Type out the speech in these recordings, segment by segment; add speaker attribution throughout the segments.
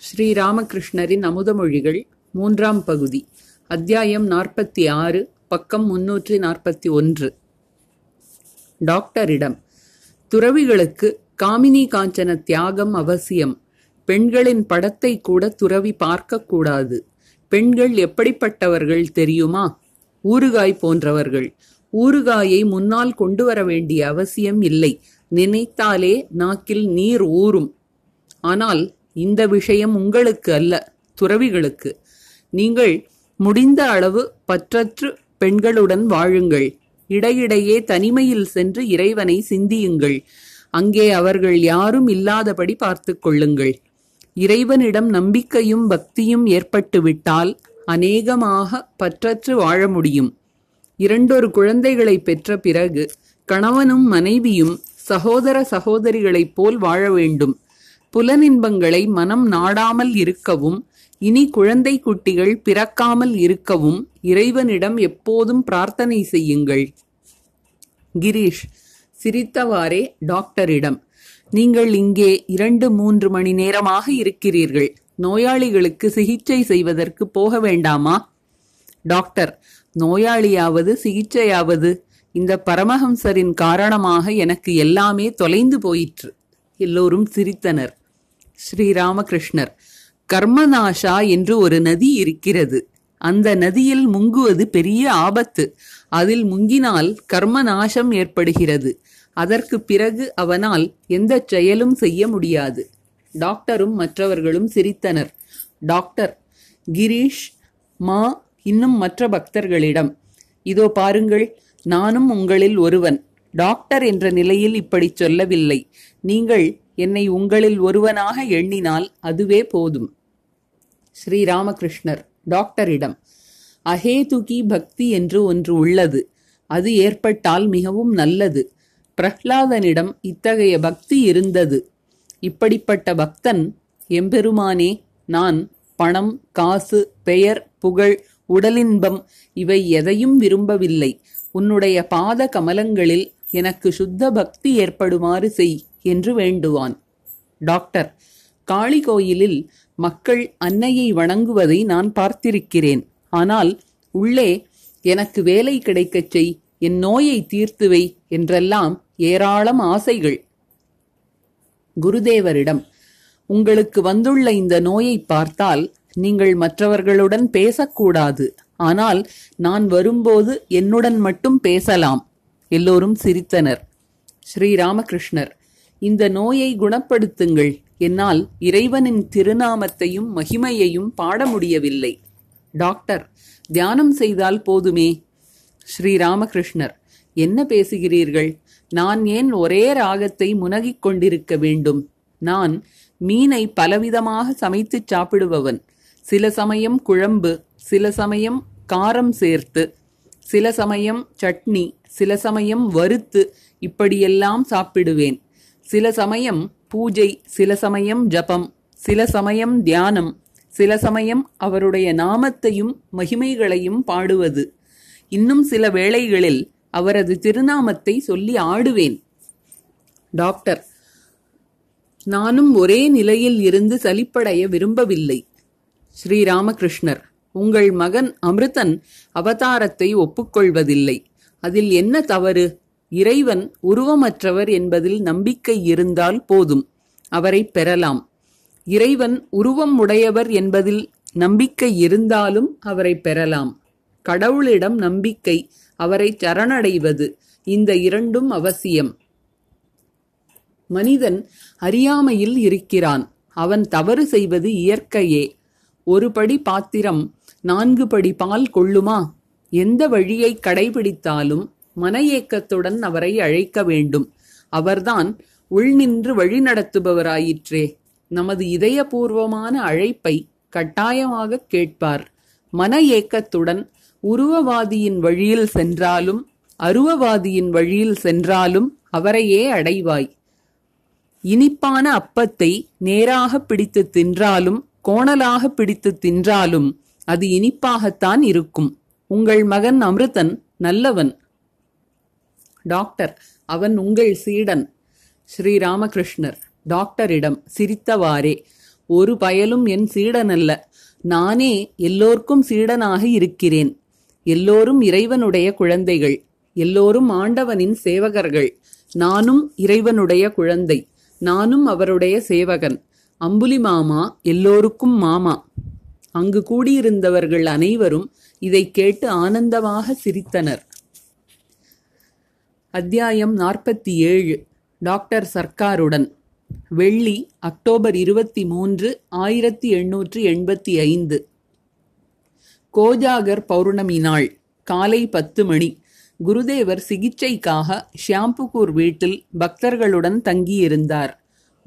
Speaker 1: ஸ்ரீராமகிருஷ்ணரின் அமுதமொழிகள் மூன்றாம் பகுதி அத்தியாயம் நாற்பத்தி ஆறு பக்கம் முன்னூற்றி நாற்பத்தி ஒன்று. டாக்டரிடம் துறவிகளுக்கு காமினி காஞ்சன தியாகம் அவசியம். பெண்களின் படத்தை கூட துறவி பார்க்கக்கூடாது பெண்கள் எப்படிப்பட்டவர்கள் தெரியுமா? ஊறுகாய் போன்றவர்கள். ஊறுகாயை முன்னால் கொண்டு வர வேண்டிய அவசியம் இல்லை. நினைத்தாலே நாக்கில் நீர் ஊறும். ஆனால் இந்த விஷயம் உங்களுக்கு அல்ல துறவிகளுக்கு. நீங்கள் முடிந்த அளவு பற்றற்று பெண்களுடன் வாழுங்கள். இடையிடையே தனிமையில் சென்று இறைவனை சிந்தியுங்கள். அங்கே அவர்கள் யாரும் இல்லாதபடி பார்த்து கொள்ளுங்கள். இறைவனிடம் நம்பிக்கையும் பக்தியும் ஏற்பட்டுவிட்டால் அநேகமாக பற்றற்று வாழ முடியும். இரண்டொரு குழந்தைகளை பெற்ற பிறகு கணவனும் மனைவியும் சகோதர சகோதரிகளைப் போல் வாழ வேண்டும். புலனின்பங்களை மனம் நாடாமல் இருக்கவும் இனி குழந்தை குட்டிகள் பிறக்காமல் இருக்கவும் இறைவனிடம் எப்போதும் பிரார்த்தனை செய்யுங்கள். கிரீஷ் சிரித்தவாறே டாக்டரிடம் நீங்கள் இங்கே இரண்டு மூன்று மணி நேரமாக இருக்கிறீர்கள். நோயாளிகளுக்கு சிகிச்சை செய்வதற்கு போக வேண்டாமா? டாக்டர் நோயாளியாவது சிகிச்சையாவது இந்த பரமஹம்சரின் காரணமாக எனக்கு எல்லாமே தொலைந்து போயிற்று. எல்லோரும் சிரித்தனர். ஸ்ரீராமகிருஷ்ணர். கர்மநாஷா என்று ஒரு நதி இருக்கிறது. அந்த நதியில் முங்குவது பெரிய ஆபத்து. அதில் முங்கினால் கர்ம நாசம் ஏற்படுகிறது. அதற்கு பிறகு அவனால் எந்த செயலும் செய்ய முடியாது. டாக்டரும் மற்றவர்களும் சிரித்தனர். டாக்டர் கிரீஷ் மா இன்னும் மற்ற பக்தர்களிடம் இதோ பாருங்கள் நானும் உங்களில் ஒருவன். டாக்டர் என்ற நிலையில் இப்படி சொல்லவில்லை. நீங்கள் என்னை உங்களில் ஒருவனாக எண்ணினால் அதுவே போதும். ஸ்ரீராமகிருஷ்ணர் டாக்டரிடம் அஹேதுகி பக்தி என்று ஒன்று உள்ளது. அது ஏற்பட்டால் மிகவும் நல்லது. பிரஹ்லாதனிடம் இத்தகைய பக்தி இருந்தது. இப்படிப்பட்ட பக்தன் எம்பெருமானே நான் பணம் காசு பெயர் புகழ் உடலின்பம் இவை எதையும் விரும்பவில்லை. உன்னுடைய பாத கமலங்களில் எனக்கு சுத்த பக்தி ஏற்படுமாறு செய் என்று வேண்டுவான். டாக்டர் காளி கோயிலில் மக்கள் அன்னையை வணங்குவதை நான் பார்த்திருக்கிறேன். ஆனால் உள்ளே எனக்கு வேலை கிடைக்கச் செய் என் நோயை தீர்த்துவை என்றெல்லாம் ஏராளம் ஆசைகள். குருதேவரிடம் உங்களுக்கு வந்துள்ள இந்த நோயை பார்த்தால் நீங்கள் மற்றவர்களுடன் பேசக்கூடாது. ஆனால் நான் வரும்போது என்னுடன் மட்டும் பேசலாம். எல்லோரும் சிரித்தனர். ஸ்ரீராமகிருஷ்ணர் இந்த நோயை குணப்படுத்துங்கள். என்னால் இறைவனின் திருநாமத்தையும் மகிமையையும் பாட முடியவில்லை. டாக்டர் தியானம் செய்தால் போதுமே. ஸ்ரீராமகிருஷ்ணர் என்ன பேசுகிறீர்கள்? நான் ஏன் ஒரே ராகத்தை முனகிக் கொண்டிருக்க வேண்டும்? நான் மீனை பலவிதமாக சமைத்துச் சாப்பிடுபவன். சில சமயம் குழம்பு சில சமயம் காரம் சேர்த்து சில சமயம் சட்னி சில சமயம் வறுத்து இப்படியெல்லாம் சாப்பிடுவேன். சில சமயம் பூஜை சில சமயம் ஜபம் சில சமயம் தியானம் சில சமயம் அவருடைய நாமத்தையும் மகிமைகளையும் பாடுவது. இன்னும் சில வேளைகளில் அவரது திருநாமத்தை சொல்லி ஆடுவேன். டாக்டர் நானும் ஒரே நிலையில் இருந்து சலிப்படைய விரும்பவில்லை. ஸ்ரீராமகிருஷ்ணர் உங்கள் மகன் அமிர்தன் அவதாரத்தை ஒப்புக்கொள்வதில்லை. அதில் என்ன தவறு? இறைவன் உருவமற்றவர் என்பதில் நம்பிக்கை இருந்தால் போதும். அவரை பெறலாம். இறைவன் உருவம் உடையவர் என்பதில் நம்பிக்கை இருந்தாலும் அவரை பெறலாம். கடவுளிடம் நம்பிக்கை அவரை சரணடைவது இந்த இரண்டும் அவசியம். மனிதன் அறியாமையில் இருக்கிறான். அவன் தவறு செய்வது இயற்கையே. ஒருபடி பாத்திரம் நான்கு படி பால் கொள்ளுமா? எந்த வழியை கடைபிடித்தாலும் மன ஏக்கத்துடன் அவரை அழைக்க வேண்டும். அவர்தான் உள்நின்று வழி நடத்துபவராயிற்றே நமது இதயபூர்வமான அழைப்பை கட்டாயமாக கேட்பார். மன ஏக்கத்துடன் உருவவாதியின் வழியில் சென்றாலும் அருவவாதியின் வழியில் சென்றாலும் அவரையே அடைவாய். இனிப்பான அப்பத்தை நேராக பிடித்து தின்றாலும் கோணலாக பிடித்து தின்றாலும் அது இனிப்பாகத்தான் இருக்கும். உங்கள் மகன் அமிர்தன் நல்லவன். டாக்டர் அவன் உங்கள் சீடன். ஸ்ரீராமகிருஷ்ணர் டாக்டரிடம் சிரித்தவாறே ஒரு பயலும் என் சீடனல்ல. நானே எல்லோர்க்கும் சீடனாக இருக்கிறேன். எல்லோரும் இறைவனுடைய குழந்தைகள். எல்லோரும் ஆண்டவனின் சேவகர்கள். நானும் இறைவனுடைய குழந்தை. நானும் அவருடைய சேவகன். அம்புலி மாமா எல்லோருக்கும் மாமா. அங்கு கூடியிருந்தவர்கள் அனைவரும் இதை கேட்டு ஆனந்தமாக சிரித்தனர். அத்தியாயம் நாற்பத்தி ஏழு டாக்டர் சர்க்காருடன். வெள்ளி அக்டோபர் இருபத்தி மூன்று ஆயிரத்தி எண்ணூற்றி எண்பத்தி ஐந்து. கோஜாகர் பௌர்ணமி நாள் காலை பத்து மணி. குருதேவர் சிகிச்சைக்காக ஷியாம்புகூர் வீட்டில் பக்தர்களுடன் தங்கியிருந்தார்.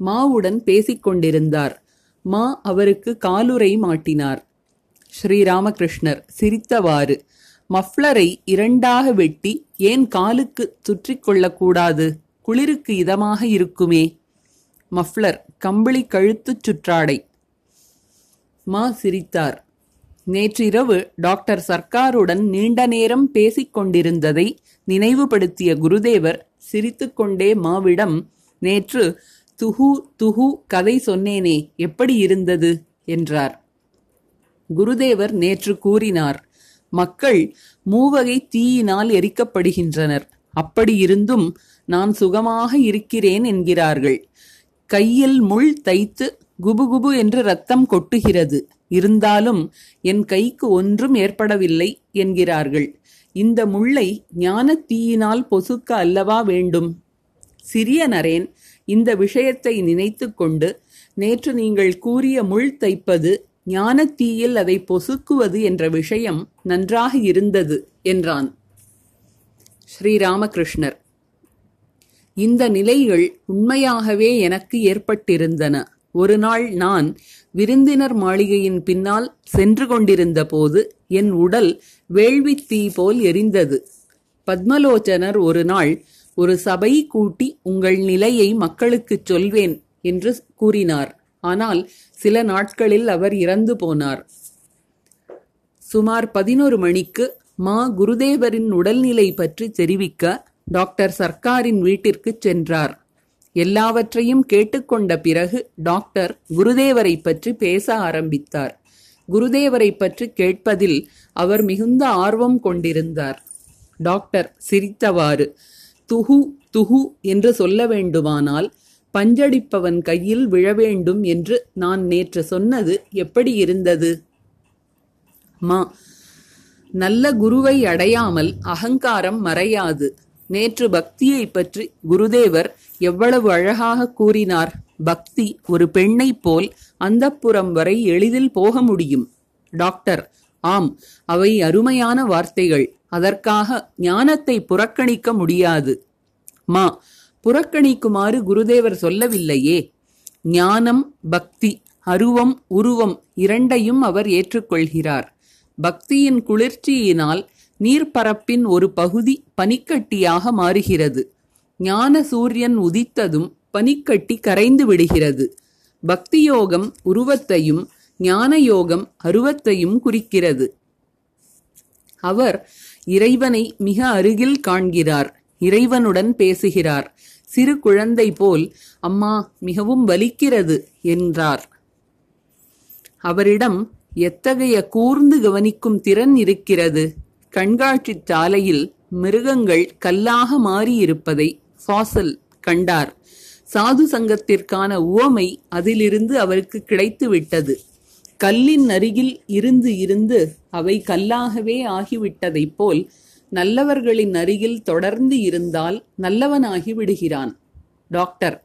Speaker 1: மாவுடன் பேசிக்கொண்டிருந்தார். மா அவருக்கு காலுரை மாட்டினார். ஸ்ரீராமகிருஷ்ணர் சிரித்தவாறு மஃப்ளரை இரண்டாக வெட்டி ஏன் காலுக்கு சுற்றிக் கொள்ளக்கூடாது? குளிருக்கு இதமாக இருக்குமே மஃப்ளர் கம்பளி கழுத்துச் சுற்றாடை. மா சிரித்தார் நேற்றிரவு டாக்டர் சர்க்காருடன் நீண்ட நேரம் பேசிக் கொண்டிருந்ததை நினைவுபடுத்திய குருதேவர் சிரித்துக்கொண்டே மாவிடம் நேற்று துஹு துஹு கதை சொன்னேனே எப்படி இருந்தது? என்றார். குருதேவர் நேற்று கூறினார் மக்கள் மூவகை தீயினால் எரிக்கப்படுகின்றனர். அப்படி இருந்தும் நான் சுகமாக இருக்கிறேன் என்கிறார்கள். கையில் முள் தைத்து குபுகுபு என்று ரத்தம் கொட்டுகிறது. இருந்தாலும் என் கைக்கு ஒன்றும் ஏற்படவில்லை என்கிறார்கள். இந்த முள்ளை ஞான தீயினால் பொசுக்க அல்லவா வேண்டும்? சிறிய நரேன் இந்த விஷயத்தை நினைத்து கொண்டு நேற்று நீங்கள் கூறிய முள் தைப்பது ஞானத்தீயில் அதை பொசுக்குவது என்ற விஷயம் நன்றாக இருந்தது என்றான். ஸ்ரீராமகிருஷ்ணர். இந்த நிலைகள் உண்மையாகவே எனக்கு ஏற்பட்டிருந்தன. ஒரு நாள் நான் விருந்தினர் மாளிகையின் பின்னால் சென்று கொண்டிருந்த போது என் உடல் வேள்வி தீ போல் எரிந்தது. பத்மலோச்சனர் ஒரு நாள் ஒரு சபை கூட்டி உங்கள் நிலையை மக்களுக்குச் சொல்வேன் என்று கூறினார். ஆனால் சில நாட்களில் அவர் இறந்து போனார். சுமார் பதினொரு மணிக்கு மா குருதேவரின் உடல்நிலை பற்றி தெரிவிக்க டாக்டர் சர்க்காரின் வீட்டிற்குச் சென்றார். எல்லாவற்றையும் கேட்டுக்கொண்ட பிறகு டாக்டர் குருதேவரை பற்றி பேச ஆரம்பித்தார். குருதேவரை பற்றி கேட்பதில் அவர் மிகுந்த ஆர்வம் கொண்டிருந்தார். டாக்டர் சிரித்தவாறு துஹு துஹு என்று சொல்ல வேண்டுமானால் பஞ்சடிப்பவன் கையில் விழ வேண்டும் என்று நான் நேற்று சொன்னது எப்படி இருந்தது? மா நல்ல குருவை அடையாமல் அகங்காரம் மறையாது. நேற்று பக்தியை பற்றி குருதேவர் எவ்வளவு அழகாக கூறினார். பக்தி ஒரு பெண்ணைப் போல் அந்தப்புறம் வரை எளிதில் போக முடியும். டாக்டர் ஆம் அவை அருமையான வார்த்தைகள். அதற்காக ஞானத்தை புறக்கணிக்க முடியாது. மா புறக்கணிக்குமாறு குருதேவர் சொல்லவில்லையே. ஞானம் பக்தி அருவம் உருவம் இரண்டையும் அவர் ஏற்றுக்கொள்கிறார். பக்தியின் குளிர்ச்சியினால் நீர்ப்பரப்பின் ஒரு பகுதி பனிக்கட்டியாக மாறுகிறது. ஞான சூரியன் உதித்ததும் பனிக்கட்டி கரைந்து விடுகிறது. பக்தி யோகம் உருவத்தையும் ஞான யோகம் அருவத்தையும் குறிக்கிறது. அவர் இறைவனை மிக அருகில் காண்கிறார். இறைவனுடன் பேசுகிறார். சிறு குழந்தை போல் அம்மா மிகவும் வலிக்கிறது என்றார். அவரிடம் எத்தகைய கூர்ந்து கவனிக்கும் திறன் இருக்கிறது. கண்காட்சிச் சாலையில் மிருகங்கள் கல்லாக மாறியிருப்பதை ஃபாசல் கண்டார். சாது சங்கத்திற்கான உவமை அதிலிருந்து அவருக்கு கிடைத்து விட்டது கல்லின் அருகில் இருந்து இருந்து அவை கல்லாகவே ஆகிவிட்டதைப் போல் நல்லவர்களின் அருகில் தொடர்ந்து இருந்தால் நல்லவனாகி விடுகிறான். டாக்டர்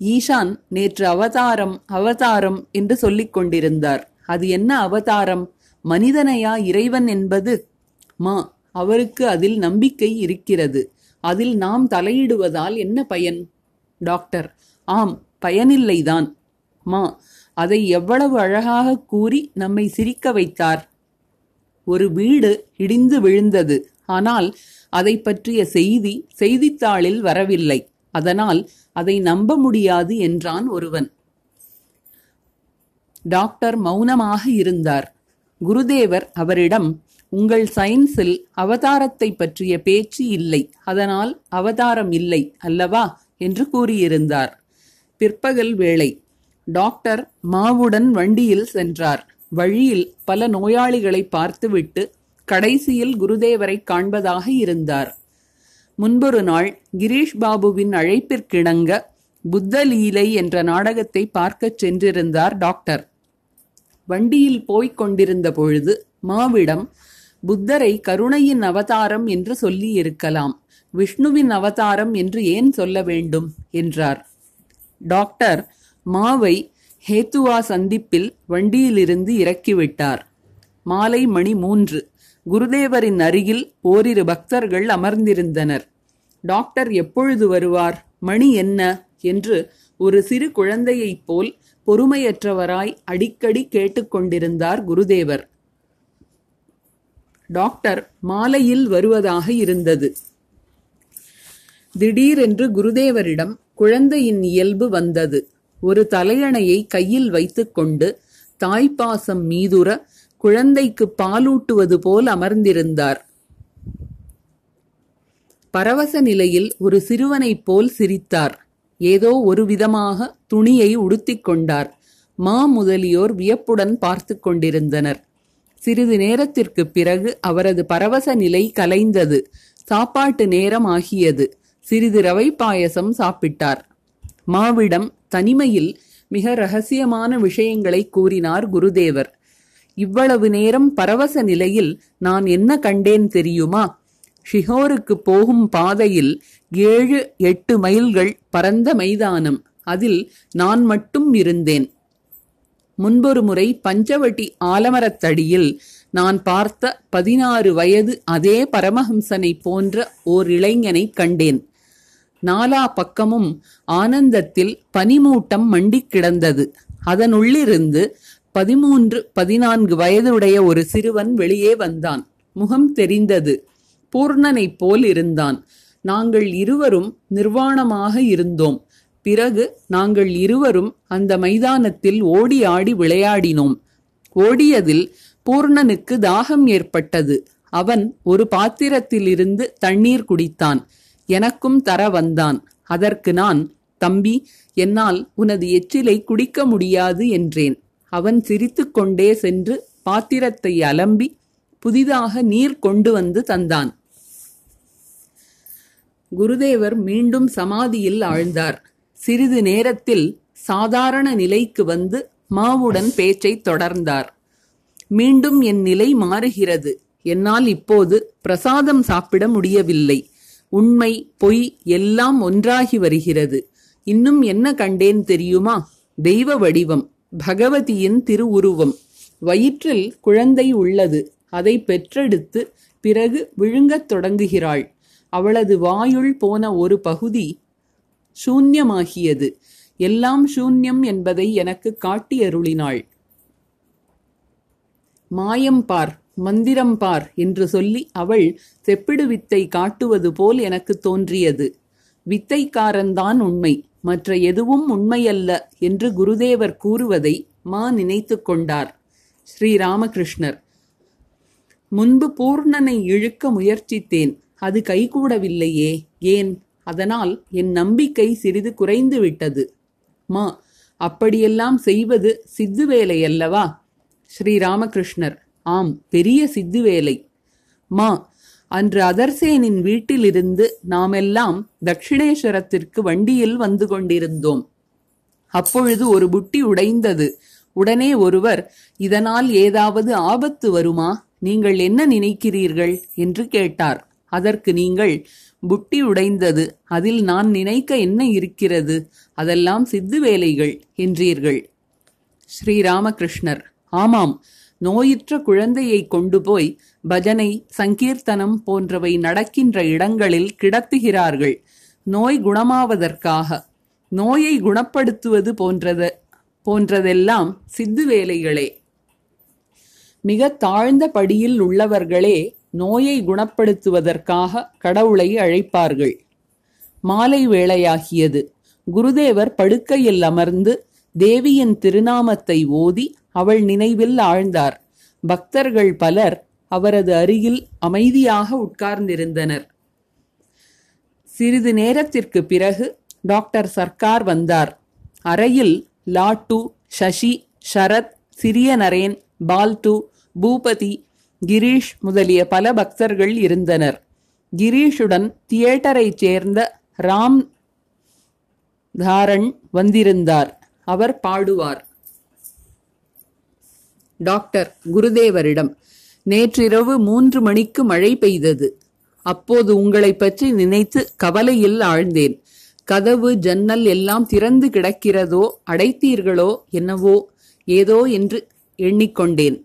Speaker 1: ஈஷான் நேற்று அவதாரம் அவதாரம் என்று சொல்லிக் கொண்டிருந்தார். அது என்ன அவதாரம்? மனிதனையா இறைவன் என்பது? மா அவருக்கு அதில் நம்பிக்கை இருக்கிறது. அதில் நாம் தலையிடுவதால் என்ன பயன்? டாக்டர் ஆம் பயனில்லைதான். மா அதை எவ்வளவு அழகாக கூறி நம்மை சிரிக்க வைத்தார். ஒரு வீடு இடிந்து விழுந்தது. ஆனால் அதை பற்றிய செய்தி செய்தித்தாளில் வரவில்லை. அதனால் அதை நம்ப முடியாது என்றான் ஒருவன். டாக்டர் மௌனமாக இருந்தார். குருதேவர் அவரிடம் உங்கள் சயின்ஸில் அவதாரத்தை பற்றிய பேச்சு இல்லை. அதனால் அவதாரம் இல்லை அல்லவா? என்று கூறியிருந்தார். பிற்பகல் வேளை. டாக்டர் மாவுடன் வண்டியில் சென்றார். வழியில் பல நோயாளிகளை பார்த்துவிட்டு கடைசியில் குருதேவரை காண்பதாக இருந்தார். முன்பொரு நாள் கிரீஷ் பாபுவின் அழைப்பிற்கிணங்க புத்தலீலை என்ற நாடகத்தை பார்க்கச் சென்றிருந்தார் டாக்டர். வண்டியில் போய்க் கொண்டிருந்த பொழுது மாவிடம் புத்தரை கருணையின் அவதாரம் என்று சொல்லியிருக்கலாம். விஷ்ணுவின் அவதாரம் என்று ஏன் சொல்ல வேண்டும்? என்றார். டாக்டர் மாவை ஹேத்துவா சந்திப்பில் வண்டியிலிருந்து இறக்கிவிட்டார். மாலை மணி மூன்று. குருதேவரின் அருகில் ஓரிரு பக்தர்கள் அமர்ந்திருந்தனர். டாக்டர் எப்பொழுது வருவார்? மணி என்ன? என்று ஒரு சிறு குழந்தையைப் போல் பொறுமையற்றவராய் அடிக்கடி கேட்டுக்கொண்டிருந்தார் குருதேவர். டாக்டர் மாலையில் வருவதாக இருந்தது. திடீரென்று குருதேவரிடம் குழந்தையின் இயல்பு வந்தது. ஒரு தலையணையை கையில் வைத்துக்கொண்டு தாய்ப்பாசம் மீதுற குழந்தைக்கு பாலூட்டுவது போல் அமர்ந்திருந்தார். பரவச நிலையில் ஒரு சிறுவனைப் போல் சிரித்தார். ஏதோ ஒரு விதமாக துணியை உடுத்திக் கொண்டார் மா முதலியோர் வியப்புடன் பார்த்து கொண்டிருந்தனர். சிறிது நேரத்திற்குப் பிறகு அவரது பரவச நிலை கலைந்தது. சாப்பாட்டு நேரம் ஆகியது. சிறிது ரவை பாயசம் சாப்பிட்டார். மாவிடம் தனிமையில் மிக ரகசியமான விஷயங்களை கூறினார் குருதேவர். இவ்வளவு நேரம் பரவச நிலையில் நான் என்ன கண்டேன் தெரியுமா? ஷிஹோருக்கு போகும் பாதையில் ஏழு எட்டு மைல்கள் பரந்த மைதானம். அதில் நான் மட்டும் இருந்தேன். முன்பொரு முறை பஞ்சவட்டி ஆலமரத்தடியில் நான் பார்த்த பதினாறு வயது அதே பரமஹம்சனை போன்ற ஓர் இளைஞனை கண்டேன். நாலா பக்கமும் ஆனந்தத்தில் பனிமூட்டம் மண்டிக் கிடந்தது. அதனுள்ளிருந்து பதிமூன்று பதினான்கு வயதுடைய ஒரு சிறுவன் வெளியே வந்தான். முகம் தெரிந்தது. பூர்ணனைப் போல் இருந்தான். நாங்கள் இருவரும் நிர்வாணமாக இருந்தோம். பிறகு நாங்கள் இருவரும் அந்த மைதானத்தில் ஓடி ஆடி விளையாடினோம். ஓடியதில் பூர்ணனுக்கு தாகம் ஏற்பட்டது. அவன் ஒரு பாத்திரத்திலிருந்து தண்ணீர் குடித்தான். எனக்கும் தர வந்தான். அதற்கு நான் தம்பி என்னால் உனது எச்சிலை குடிக்க முடியாது என்றேன். அவன் சிரித்துக்கொண்டே சென்று பாத்திரத்தை அலம்பி புதிதாக நீர் கொண்டு வந்து தந்தான். குருதேவர் மீண்டும் சமாதியில் ஆழ்ந்தார். சிறிது நேரத்தில் சாதாரண நிலைக்கு வந்து மாவுடன் பேச்சைத் தொடர்ந்தார். மீண்டும் என் நிலை மாறுகிறது. என்னால் இப்போது பிரசாதம் சாப்பிட முடியவில்லை. உண்மை பொய் எல்லாம் ஒன்றாகி வருகிறது. இன்னும் என்ன கண்டேன் தெரியுமா? தெய்வ வடிவம் பகவதியின் திருவுருவம். வயிற்றில் குழந்தை உள்ளது அதை பெற்றெடுத்து பிறகு விழுங்கத் தொடங்குகிறாள். அவளது வாயுள் போன ஒரு பகுதி சூன்யமாகியது. எல்லாம் சூன்யம் என்பதை எனக்கு காட்டி அருளினாள் மாயம் பார் மந்திரம் பார் என்று சொல்லி அவள் செப்பிடு வித்தை காட்டுவது போல் எனக்கு தோன்றியது. வித்தைக்காரன்தான் உண்மை மற்ற எதுவும் உண்மையல்ல என்று குருதேவர் கூறுவதை மா நினைத்து கொண்டார். ஸ்ரீராமகிருஷ்ணர். முன்பு பூர்ணனை இழுக்க முயற்சித்தேன் அது கைகூடவில்லையே ஏன்? அதனால் என் நம்பிக்கை சிறிது குறைந்து விட்டது. மா அப்படியெல்லாம் செய்வது சித்து வேலை அல்லவா ஸ்ரீராமகிருஷ்ணர். ஆம் பெரிய சித்து வேலை மா அன்று அதர்சேனின் வீட்டிலிருந்து நாமெல்லாம் தட்சிணேஸ்வரத்திற்கு வண்டியில் வந்து கொண்டிருந்தோம். அப்பொழுது ஒரு புட்டி உடைந்தது. உடனே ஒருவர் இதனால் ஏதாவது ஆபத்து வருமா? நீங்கள் என்ன நினைக்கிறீர்கள்? என்று கேட்டார். அதற்கு நீங்கள் புட்டி உடைந்தது அதில் நான் நினைக்க என்ன இருக்கிறது? அதெல்லாம் சித்து வேலைகள் என்றீர்கள். ஸ்ரீராமகிருஷ்ணர் ஆமாம் நோயுற்ற குழந்தையை கொண்டு போய் பஜனை சங்கீர்த்தனம் போன்றவை நடக்கின்ற இடங்களில் கிடத்துகிறார்கள். நோய் குணமாவதற்காக நோயை குணப்படுத்துவது போன்றது போன்றதெல்லாம் சித்து வேலைகளே. மிக தாழ்ந்த படியில் உள்ளவர்களே நோயை குணப்படுத்துவதற்காக கடவுளை அழைப்பார்கள். மாலை வேளையாகியது குருதேவர் படுக்கையில் அமர்ந்து தேவியின் திருநாமத்தை ஓதி அவள் நினைவில் ஆழ்ந்தார். பக்தர்கள் பலர் அவரது அருகில் அமைதியாக உட்கார்ந்திருந்தனர். சிறிது நேரத்திற்கு பிறகு டாக்டர் சர்க்கார் வந்தார். அறையில் லாட்டு சசி சரத் சிறிய நரேன் பால்டு பூபதி கிரீஷ் முதலிய பல பக்தர்கள் இருந்தனர். கிரீஷுடன் தியேட்டரைச் சேர்ந்த ராம் தாரன் வந்திருந்தார். அவர் பாடுவார். டாக்டர் குருதேவரிடம் நேற்றிரவு மூன்று மணிக்கு மழை பெய்தது. அப்போது உங்களை பற்றி நினைத்து கவலையில் ஆழ்ந்தேன். கதவு ஜன்னல் எல்லாம் திறந்து கிடக்கிறதோ அடைத்தீர்களோ என்னவோ ஏதோ என்று எண்ணிக்கொண்டேன்.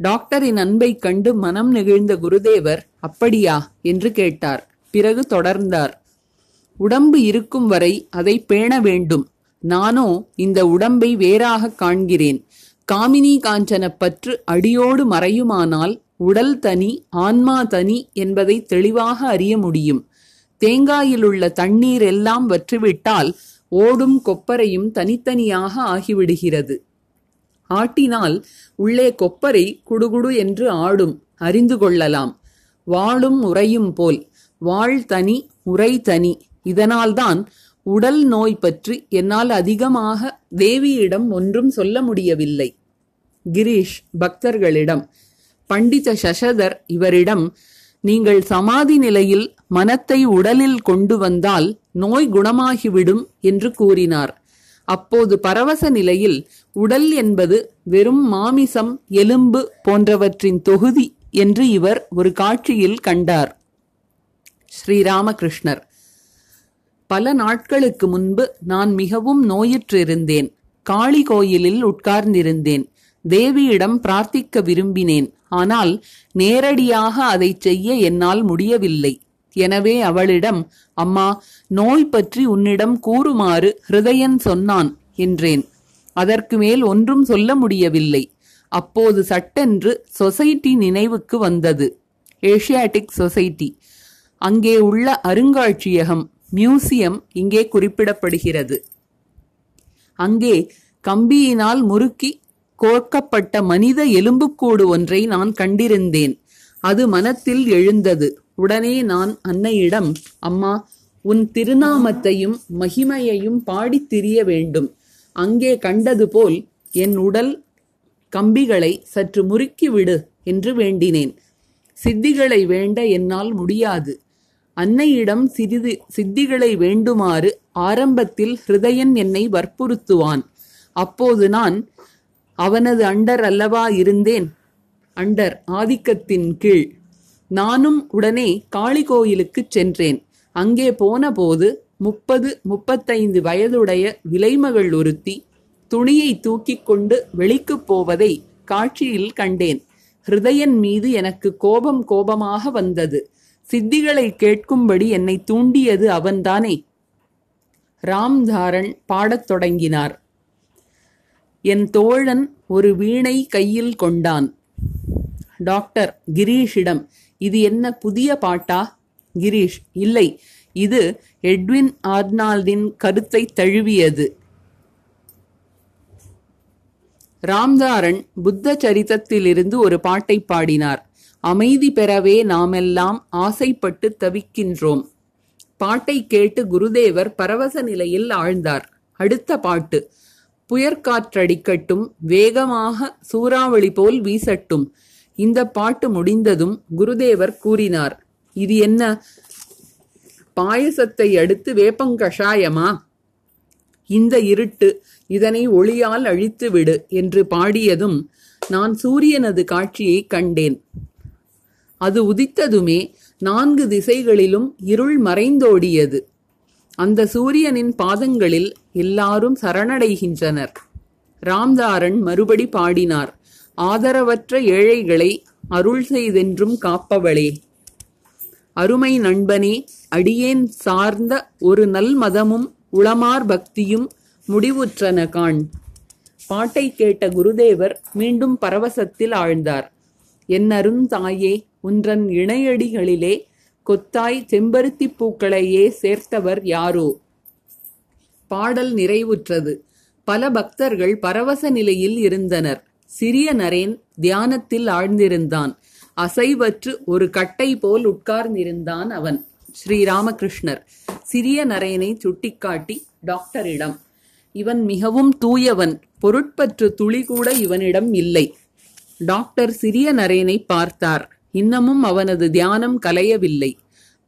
Speaker 1: டாக்டரின் அன்பைக் கண்டு மனம் நெகிழ்ந்த குருதேவர் அப்படியா என்று கேட்டார். பிறகு தொடர்ந்தார். உடம்பு இருக்கும் வரை அதை பேண வேண்டும். நானோ இந்த உடம்பை வேறாக காண்கிறேன். காமினி காஞ்சன பற்று அடியோடு மறையுமானால் உடல் தனி ஆன்மா தனி என்பதை தெளிவாக அறிய முடியும். தேங்காயிலுள்ள தண்ணீர் எல்லாம் வற்றுவிட்டால் ஓடும் கொப்பரையும் தனித்தனியாக ஆகிவிடுகிறது. ஆட்டினால் உள்ளே கொப்பரை குடுகுடு என்று ஆடும் அறிந்து கொள்ளலாம். வாளும் உறையும் போல் வாழ் தனி உரை தனி. இதனால்தான் உடல் நோய் பற்றி என்னால் அதிகமாக தேவியிடம் ஒன்றும் சொல்ல முடியவில்லை. கிரீஷ் பக்தர்களிடம். பண்டித சசதர் இவரிடம் நீங்கள் சமாதி நிலையில் மனத்தை உடலில் கொண்டு வந்தால் நோய் குணமாகிவிடும் என்று கூறினார். அப்போது பரவச நிலையில் உடல் என்பது வெறும் மாமிசம் எலும்பு போன்றவற்றின் தொகுதி என்று இவர் ஒரு காட்சியில் கண்டார். ஸ்ரீராமகிருஷ்ணர். பல நாட்களுக்கு முன்பு நான் மிகவும் நோயுற்றிருந்தேன். காளி கோயிலில் உட்கார்ந்திருந்தேன். தேவியிடம் பிரார்த்திக்க விரும்பினேன். ஆனால் நேரடியாக அதை செய்ய என்னால் முடியவில்லை. எனவே அவளிடம் அம்மா நோய் பற்றி உன்னிடம் கூறுமாறு ஹிருதயன் சொன்னான் என்றேன். அதற்கு மேல் ஒன்றும் சொல்ல முடியவில்லை. அப்போது சட்டென்று சொசைட்டி நினைவுக்கு வந்தது. Asiatic society. அங்கே உள்ள அருங்காட்சியகம். மியூசியம் இங்கே குறிப்பிடப்படுகிறது. அங்கே கம்பியினால் முறுக்கி கோர்க்கப்பட்ட மனித எலும்புக்கூடு ஒன்றை நான் கண்டிருந்தேன். அது மனத்தில் எழுந்தது. உடனே நான் அன்னையிடம் அம்மா உன் திருநாமத்தையும் மகிமையையும் பாடித் திரிய வேண்டும். அங்கே கண்டது போல் என் உடல் கம்பிகளை சற்று முறுக்கிவிடு என்று வேண்டினேன். சித்திகளை வேண்ட என்னால் முடியாது. அன்னையிடம் சிறிது சித்திகளை வேண்டுமாறு ஆரம்பத்தில் ஹிருதயன் என்னை வற்புறுத்துவான். அப்போது நான் அவனது அண்டர் அல்லவா இருந்தேன்? அண்டர் ஆதிக்கத்தின் கீழ். நானும் உடனே காளி கோயிலுக்கு சென்றேன். அங்கே போனபோது முப்பது முப்பத்தைந்து வயதுடைய விலைமகள் ஒருத்தி துணியை தூக்கிக் கொண்டு வெளிக்குப் போவதை காட்சியில் கண்டேன். ஹிருதயன் மீது எனக்கு கோபம் கோபமாக வந்தது. சித்திகளை கேட்கும்படி என்னை தூண்டியது அவன்தானே? ராம்தாரன் பாடத் தொடங்கினார். என் தோழன் ஒரு வீணை கையில் கொண்டான். டாக்டர் கிரீஷிடம் இது என்ன புதிய பாட்டா? கிரீஷ் இல்லை இது எட்வின் ஆர்னால்டின் கருத்தை தழுவியது. ராம்தாரன் புத்த சரித்தத்திலிருந்து ஒரு பாட்டை பாடினார். அமைதி பெறவே நாமெல்லாம் ஆசைப்பட்டு தவிக்கின்றோம். பாட்டை கேட்டு குருதேவர் பரவச நிலையில் ஆழ்ந்தார். அடுத்த பாட்டு. புயற்காற்றடிக்கட்டும் வேகமாக சூறாவளி போல் வீசட்டும். இந்த பாட்டு முடிந்ததும் குருதேவர் கூறினார். இது என்ன? பாயசத்தை அடுத்து வேப்பங்கஷாயமா இந்த இருட்டு இதனை ஒளியால் அழித்துவிடு என்று பாடியதும் நான் சூரியனது காட்சியை கண்டேன். அது உதித்ததுமே நான்கு திசைகளிலும் இருள் மறைந்தோடியது. அந்த சூரியனின் பாதங்களில் எல்லாரும் சரணடைகின்றனர். ராம்தாரன் மறுபடி பாடினார் ஆதரவற்ற ஏழைகளை அருள் செய்தென்றும் காப்பவளே. அருமை நண்பனே அடியேன் சார்ந்த ஒரு நல் மதமும் உளமார் பக்தியும் முடிவுற்றன காண் பாட்டை கேட்ட குருதேவர் மீண்டும் பரவசத்தில் ஆழ்ந்தார் என்னருந்தாயே உன்றன் இணையடிகளிலே கொத்தாய் செம்பருத்தி பூக்களையே சேர்த்தவர் யாரோ? பாடல் நிறைவுற்றது. பல பக்தர்கள் பரவச நிலையில் இருந்தனர். சிறிய நரேன் தியானத்தில் ஆழ்ந்திருந்தான். அசைவற்று ஒரு கட்டை போல் உட்கார்ந்திருந்தான் அவன். ஸ்ரீராமகிருஷ்ணர் சிறிய நரேனை சுட்டிக்காட்டி டாக்டரிடம் இவன் மிகவும் தூயவன். பொருட்பற்று துளி கூட இவனிடம் இல்லை. டாக்டர் சிறிய நரேனை பார்த்தார். இன்னமும் அவனது தியானம் கலையவில்லை.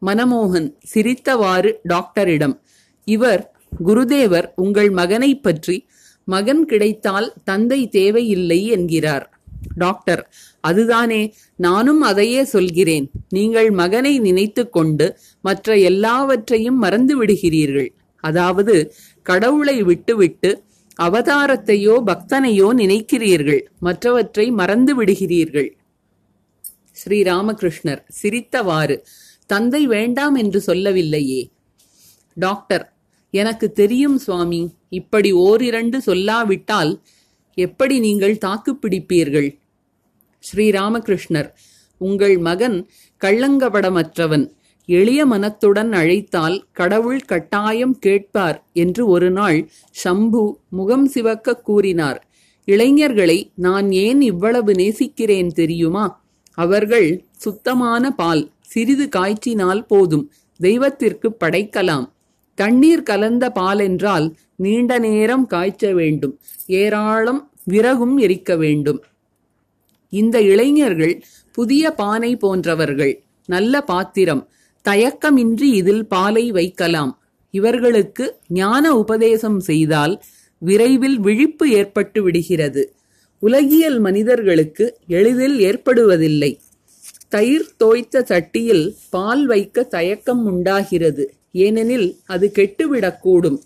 Speaker 1: மனமோகன் சிரித்தவாறு டாக்டரிடம் இவர் குருதேவர் உங்கள் மகனைப் பற்றி மகன் கிடைத்தால் தந்தை தேவையில்லை என்கிறார். டாக்டர் அதுதானே நானும் அதையே சொல்கிறேன். நீங்கள் மகனை நினைத்து கொண்டு மற்ற எல்லாவற்றையும் மறந்து விடுகிறீர்கள். அதாவது கடவுளை விட்டுவிட்டு அவதாரத்தையோ பக்தனையோ நினைக்கிறீர்கள். மற்றவற்றை மறந்து விடுகிறீர்கள். ஸ்ரீராமகிருஷ்ணர் சிரித்தவாறு தந்தை வேண்டாம் என்று சொல்லவில்லையே. டாக்டர் எனக்கு தெரியும் சுவாமி இப்படி ஓரிரண்டு சொல்லாவிட்டால் எப்படி நீங்கள் தாக்குப்பிடிப்பீர்கள் ஸ்ரீராமகிருஷ்ணர் உங்கள் மகன் கள்ளங்கபடமற்றவன் எளிய மனத்துடன் அழைத்தால் கடவுள் கட்டாயம் கேட்பார் என்று ஒரு நாள் சம்பு முகம் சிவக்க கூறினார். இளைஞர்களை நான் ஏன் இவ்வளவு நேசிக்கிறேன் தெரியுமா? அவர்கள் சுத்தமான பால் சிறிது காய்ச்சினால் போதும். தெய்வத்திற்கு படைக்கலாம். தண்ணீர் கலந்த பால் என்றால் நீண்ட நேரம் காய்ச்ச வேண்டும். ஏராளம் விறகும் எரிக்க வேண்டும். இந்த இளைஞர்கள் புதிய பானை போன்றவர்கள். நல்ல பாத்திரம். தயக்கமின்றி இதில் பாலை வைக்கலாம். இவர்களுக்கு ஞான உபதேசம் செய்தால் விரைவில் விழிப்பு ஏற்பட்டு விடுகிறது. உலகியல் மனிதர்களுக்கு எளிதில் ஏற்படுவதில்லை. தயிர் தோய்த்த சட்டியில் பால் வைக்க தயக்கம் உண்டாகிறது. ஏனெனில் அது கெட்டுவிடக்கூடும்.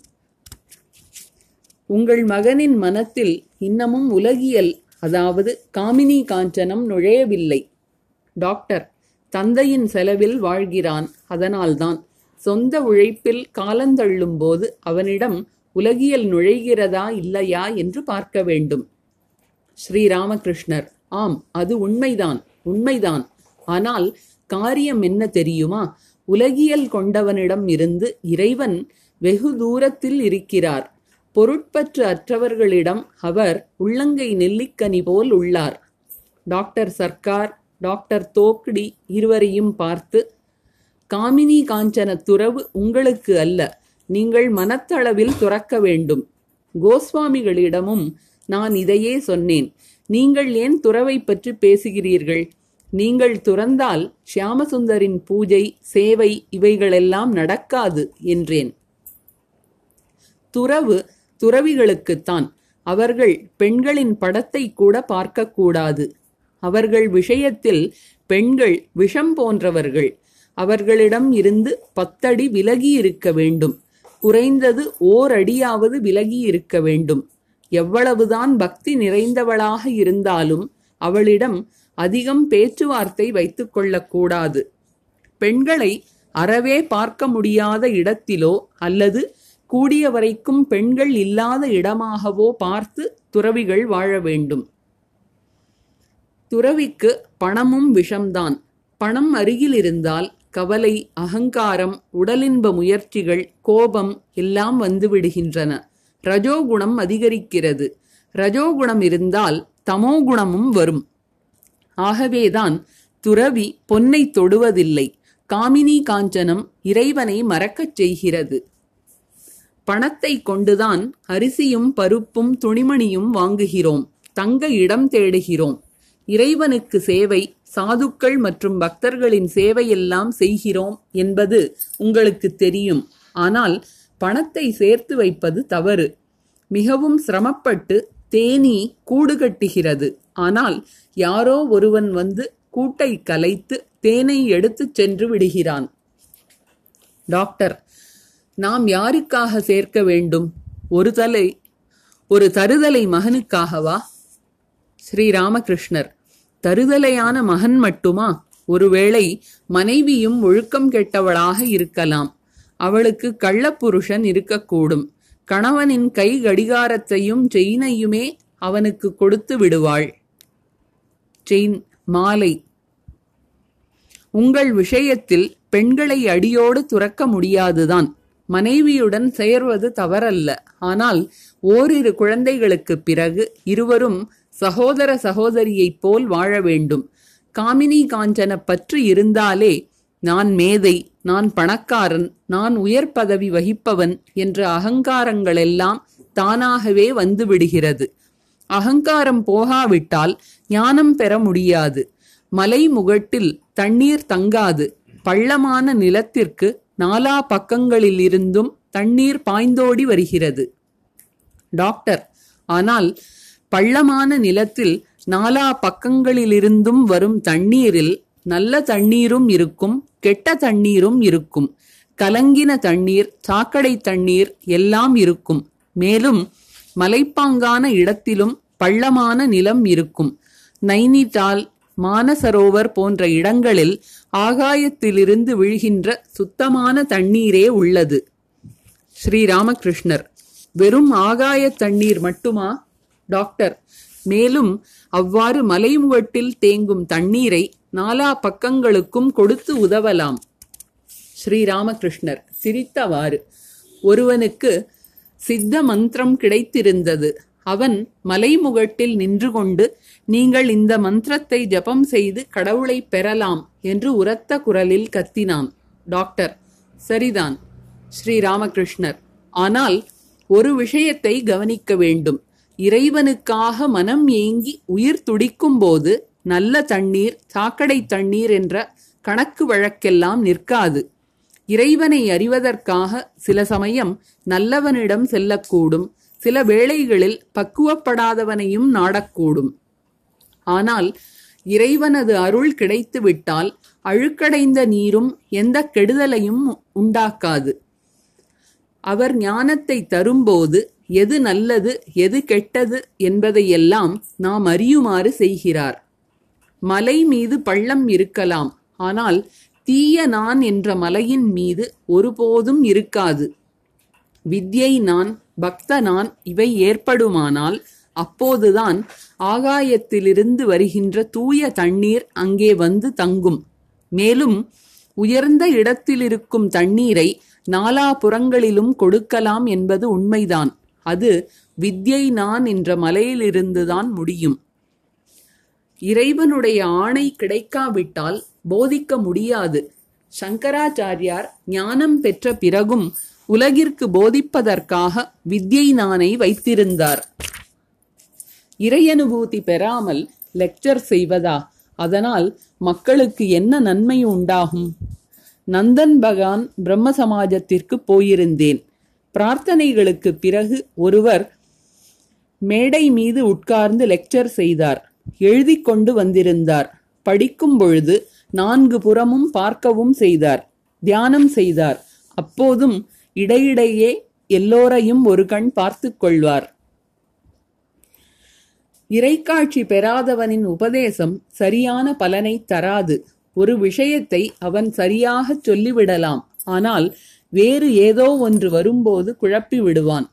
Speaker 1: உங்கள் மகனின் மனத்தில் இன்னமும் உலகியல் அதாவது காமினி காஞ்சனம் நுழையவில்லை. டாக்டர் தந்தையின் செலவில் வாழ்கிறான். அதனால்தான் சொந்த உழைப்பில் காலந்தள்ளும் போது அவனிடம் உலகியல் நுழைகிறதா இல்லையா என்று பார்க்க வேண்டும். ஸ்ரீராமகிருஷ்ணர். ஆம் அது உண்மைதான் உண்மைதான். ஆனால் காரியம் என்ன தெரியுமா? உலகியல் கொண்டவனிடம் இருந்து இறைவன் வெகு தூரத்தில் இருக்கிறார். பொருட்பற்று அற்றவர்களிடம் அவர் உள்ளங்கை நெல்லிக்கனி போல் உள்ளார். டாக்டர் சர்க்கார் டாக்டர் தோக்டி இருவரையும் பார்த்து காமினி காஞ்சன துறவு உங்களுக்கு அல்ல நீங்கள் மனத்தளவில் துறக்க வேண்டும். கோஸ்வாமிகளிடமும் நான் இதையே சொன்னேன். நீங்கள் ஏன் துறவை பற்றி பேசுகிறீர்கள்? நீங்கள் துறந்தால் ஷியாமசுந்தரின் பூஜை சேவை இவைகளெல்லாம் நடக்காது என்றேன். துறவு துறவிகளுக்குத்தான். அவர்கள் பெண்களின் படத்தை கூட பார்க்கக்கூடாது. அவர்கள் விஷயத்தில் பெண்கள் விஷம் போன்றவர்கள். அவர்களிடம் இருந்து பத்தடி விலகி இருக்க வேண்டும். குறைந்தது ஓர் அடியாவது விலகி இருக்க வேண்டும். எவ்வளவுதான் பக்தி நிறைந்தவளாக இருந்தாலும் அவளிடம் அதிகம் பேச்சுவார்த்தை வைத்துக் கொள்ளக்கூடாது. பெண்களை அறவே பார்க்க முடியாத இடத்திலோ அல்லது கூடிய வரைக்கும் பெண்கள் இல்லாத இடமாகவோ பார்த்து துறவிகள் வாழ வேண்டும். துறவிக்கு பணமும் விஷம்தான். பணம் அருகில் இருந்தால் கவலை அகங்காரம் உடலின்ப முயற்சிகள் கோபம் எல்லாம் வந்துவிடுகின்றன. ரஜோகுணம் அதிகரிக்கிறது. ரஜோகுணம் இருந்தால் தமோகுணமும் வரும். ஆகவேதான் துறவி பொன்னை தொடுவதில்லை. காமினி காஞ்சனம் இறைவனை மறக்கச் செய்கிறது. பணத்தை கொண்டுதான் அரிசியும் பருப்பும் துணிமணியும் வாங்குகிறோம். தங்க இடம் தேடுகிறோம். இறைவனுக்கு சேவை சாதுக்கள் மற்றும் பக்தர்களின் சேவையெல்லாம் செய்கிறோம் என்பது உங்களுக்கு தெரியும். ஆனால் பணத்தை சேர்த்து வைப்பது தவறு. மிகவும் சிரமப்பட்டு தேனீ கூடு கட்டுகிறது. ஆனால் யாரோ ஒருவன் வந்து கூட்டை கலைத்து தேனை எடுத்துச் சென்று விடுகிறான். டாக்டர் நாம் யாருக்காக சேர்க்க வேண்டும்? ஒரு தலை ஒரு தருதலை மகனுக்காகவா? ஸ்ரீராமகிருஷ்ணர் தருதலையான மகன் மட்டுமா? ஒருவேளை மனைவியும் ஒழுக்கம் கெட்டவளாக இருக்கலாம். அவளுக்கு கள்ளப்புருஷன் இருக்கக்கூடும். கணவனின் கை கடிகாரத்தையும் செயினையுமே அவனுக்கு கொடுத்து விடுவாள். செயின் மாலை. உங்கள் விஷயத்தில் பெண்களை அடியோடு துறக்க முடியாதுதான். மனைவியுடன் சேர்வது தவறல்ல. ஆனால் ஓரிரு குழந்தைகளுக்குப் பிறகு இருவரும் சகோதர சகோதரியைப் போல் வாழ வேண்டும். காமினி காஞ்சன பற்று இருந்தாலே நான் மேதை நான் பணக்காரன் நான் உயர் பதவி வகிப்பவன் என்ற அகங்காரங்களெல்லாம் தானாகவே வந்துவிடுகிறது. அகங்காரம் போகாவிட்டால் ஞானம் பெற முடியாது. மலை முகட்டில் தண்ணீர் தங்காது. பள்ளமான நிலத்திற்கு நாலா பக்கங்களிலிருந்தும் தண்ணீர் பாய்ந்தோடி வருகிறது. டாக்டர் ஆனால் பள்ளமான நிலத்தில் நாலா பக்கங்களிலிருந்தும் வரும் தண்ணீரில் நல்ல தண்ணீரும் இருக்கும் கெட்ட தண்ணீரும் இருக்கும். கலங்கின தண்ணீர் சாக்கடை தண்ணீர் எல்லாம் இருக்கும். மேலும் மலைப்பாங்கான இடத்திலும் பள்ளமான நிலம் இருக்கும். நைனிட்டால் மானசரோவர் போன்ற இடங்களில் ஆகாயத்திலிருந்து விழுகின்ற சுத்தமான தண்ணீரே உள்ளது. ஸ்ரீராமகிருஷ்ணர் வெறும் ஆகாய தண்ணீர் மட்டுமா? டாக்டர் மேலும் அவ்வாறு மலைமுகட்டில் தேங்கும் தண்ணீரை நாலா பக்கங்களுக்கும் கொடுத்து உதவலாம். ஸ்ரீராமகிருஷ்ணர் சிரித்தவாறு ஒருவனுக்கு சித்த மந்திரம் கிடைத்திருந்தது. அவன் மலைமுகட்டில் நின்று கொண்டு நீங்கள் இந்த மந்திரத்தை ஜபம் செய்து கடவுளை பெறலாம் என்று உரத்த குரலில் கத்தினான். டாக்டர் சரிதான் ஸ்ரீராமகிருஷ்ணர். ஆனால் ஒரு விஷயத்தை கவனிக்க வேண்டும். இறைவனுக்காக மனம் ஏங்கி உயிர் துடிக்கும் போது நல்ல தண்ணீர் சாக்கடை தண்ணீர் என்ற கணக்கு வழக்கெல்லாம் நிற்காது. இறைவனை அறிவதற்காக சில சமயம் நல்லவனிடம் செல்லக்கூடும் சில வேளைகளில் பக்குவப்படாதவனையும் நாடக்கூடும். ஆனால் இறைவனது அருள் கிடைத்துவிட்டால் அழுக்கடைந்த நீரும் எந்த கெடுதலையும் உண்டாக்காது. அவர் ஞானத்தை தரும்போது எது நல்லது எது கெட்டது என்பதையெல்லாம் நாம் அறியுமாறு செய்கிறார். மலை மீது பள்ளம் இருக்கலாம். ஆனால் தீய நான் என்ற மலையின் மீது ஒருபோதும் இருக்காது. வித்யை நான் பக்த நான் இவை ஏற்படுமானால் அப்போதுதான் ஆகாயத்திலிருந்து வருகின்ற தூய தண்ணீர் அங்கே வந்து தங்கும். மேலும் உயர்ந்த இடத்திலிருக்கும் தண்ணீரை நாலாபுறங்களிலும் கொடுக்கலாம் என்பது உண்மைதான். அது வித்யை நான் என்ற மலையிலிருந்துதான் முடியும். இறைவனுடைய ஆணை கிடைக்காவிட்டால் போதிக்க முடியாது. சங்கராச்சாரியார் ஞானம் பெற்ற பிறகும் உலகிற்கு போதிப்பதற்காக வித்யை நானை வைத்திருந்தார். இறையனுபூதி பெறாமல் லெக்சர் செய்வதா? அதனால் மக்களுக்கு என்ன நன்மை உண்டாகும்? நந்தன் பகான் பிரம்ம சமாஜத்திற்கு போயிருந்தேன். பிரார்த்தனைகளுக்கு பிறகு ஒருவர் மேடை மீது உட்கார்ந்து லெக்சர் செய்தார். எழுதி கொண்டு வந்திருந்தார். படிக்கும் பொழுது நான்கு புறமும் பார்க்கவும் செய்தார். தியானம் செய்தார். அப்போதும் இடையிடையே எல்லோரையும் ஒரு கண் பார்த்து கொள்வார். இறைக்காட்சி பெறாதவனின் உபதேசம் சரியான பலனை தராது. ஒரு விஷயத்தை அவன் சரியாகச் சொல்லிவிடலாம். ஆனால் வேறு ஏதோ ஒன்று வரும்போது குழப்பி விடுவான்.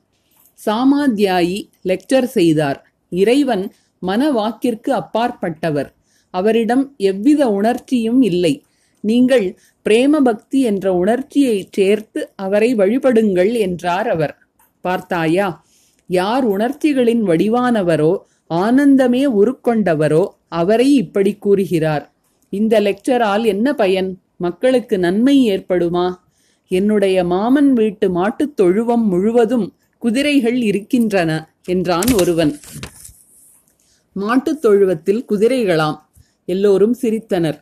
Speaker 1: சாமாத்தியாயி லெக்சர் செய்தார். இறைவன் மனவாக்கிற்கு அப்பாற்பட்டவர். அவரிடம் எவ்வித உணர்ச்சியும் இல்லை. நீங்கள் பிரேம பக்தி என்ற உணர்ச்சியை சேர்த்து அவரை வழிபடுங்கள் என்றார் அவர். பார்த்தாயா யார் உணர்ச்சிகளின் வடிவானவரோ ஆனந்தமே உருக்கொண்டவரோ அவரை இப்படி கூறுகிறார். இந்த லெக்சரால் என்ன பயன்? மக்களுக்கு நன்மை ஏற்படுமா? என்னுடைய மாமன் வீட்டு மாட்டுத் தொழுவம் முழுவதும் குதிரைகள் இருக்கின்றன என்றான் ஒருவன். மாட்டுத் தொழுவத்தில் குதிரைகளாம். எல்லோரும் சிரித்தனர்.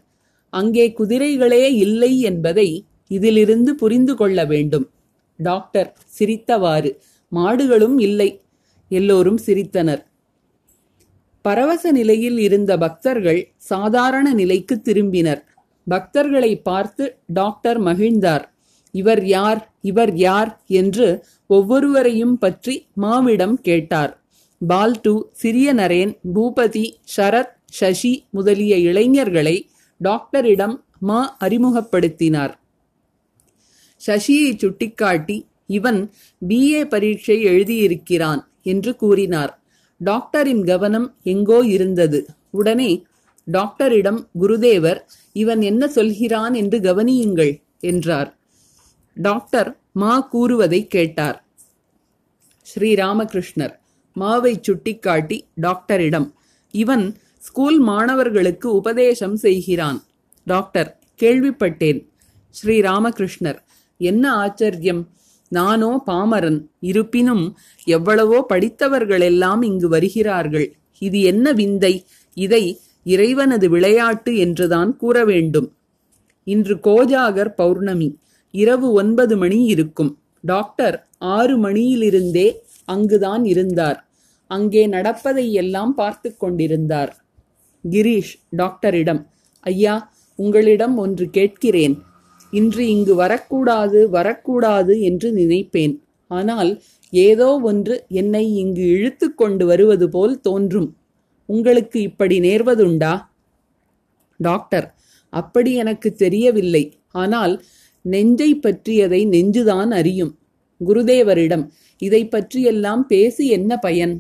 Speaker 1: அங்கே குதிரைகளே இல்லை என்பதை இதிலிருந்து புரிந்து கொள்ள வேண்டும். டாக்டர் சிரித்தவாறு மாடுகளும் இல்லை. எல்லோரும் சிரித்தனர். பரவச நிலையில் இருந்த பக்தர்கள் சாதாரண நிலைக்கு திரும்பினர். பக்தர்களை பார்த்து டாக்டர் மகிழ்ந்தார். இவர் யார்? இவர் யார்? என்று ஒவ்வொருவரையும் பற்றி மாவிடம் கேட்டார். பால்டு சிறிய நரேன் பூபதி ஷரத் சசி முதலிய இளைஞர்களை டாக்டரிடம் மா அறிமுகப்படுத்தினார். சசியை சுட்டிக்காட்டி இவன் பிஏ பரீட்சை எழுதியிருக்கிறான் என்று கூறினார். டாக்டரின் கவனம் எங்கோ இருந்தது. உடனே டாக்டரிடம் குருதேவர் இவன் என்ன சொல்கிறான் என்று கவனியுங்கள் என்றார். டாக்டர் மா கூறுவதை கேட்டார். ஸ்ரீராமகிருஷ்ணர் மாவை சுட்டிக்காட்டி டாக்டரிடம் இவன் ஸ்கூல் மாணவர்களுக்கு உபதேசம் செய்கிறான். டாக்டர் கேள்விப்பட்டேன். ஸ்ரீராமகிருஷ்ணர் என்ன ஆச்சரியம்? நானோ பாமரன் இருப்பினும் எவ்வளவோ படித்தவர்களெல்லாம் இங்கு வருகிறார்கள். இது என்ன விந்தை? இதை இறைவனது விளையாட்டு என்றுதான் கூற வேண்டும். இன்று கோஜாகர் பௌர்ணமி இரவு ஒன்பது மணி இருக்கும். டாக்டர் ஆறு மணியிலிருந்தே அங்குதான் இருந்தார். அங்கே நடப்பதை எல்லாம் பார்த்து கொண்டிருந்தார். கிரீஷ் டாக்டரிடம் ஐயா உங்களிடம் ஒன்று கேட்கிறேன். இன்று இங்கு வரக்கூடாது வரக்கூடாது என்று நினைப்பேன். ஆனால் ஏதோ ஒன்று என்னை இங்கு இழுத்து கொண்டு வருவது போல் தோன்றும். உங்களுக்கு இப்படி நேர்வதுண்டா? டாக்டர் அப்படி எனக்கு தெரியவில்லை. ஆனால் நெஞ்சை பற்றியதை நெஞ்சுதான் அறியும். குருதேவரிடம் இதை பற்றியெல்லாம் பேசி என்ன பயன்?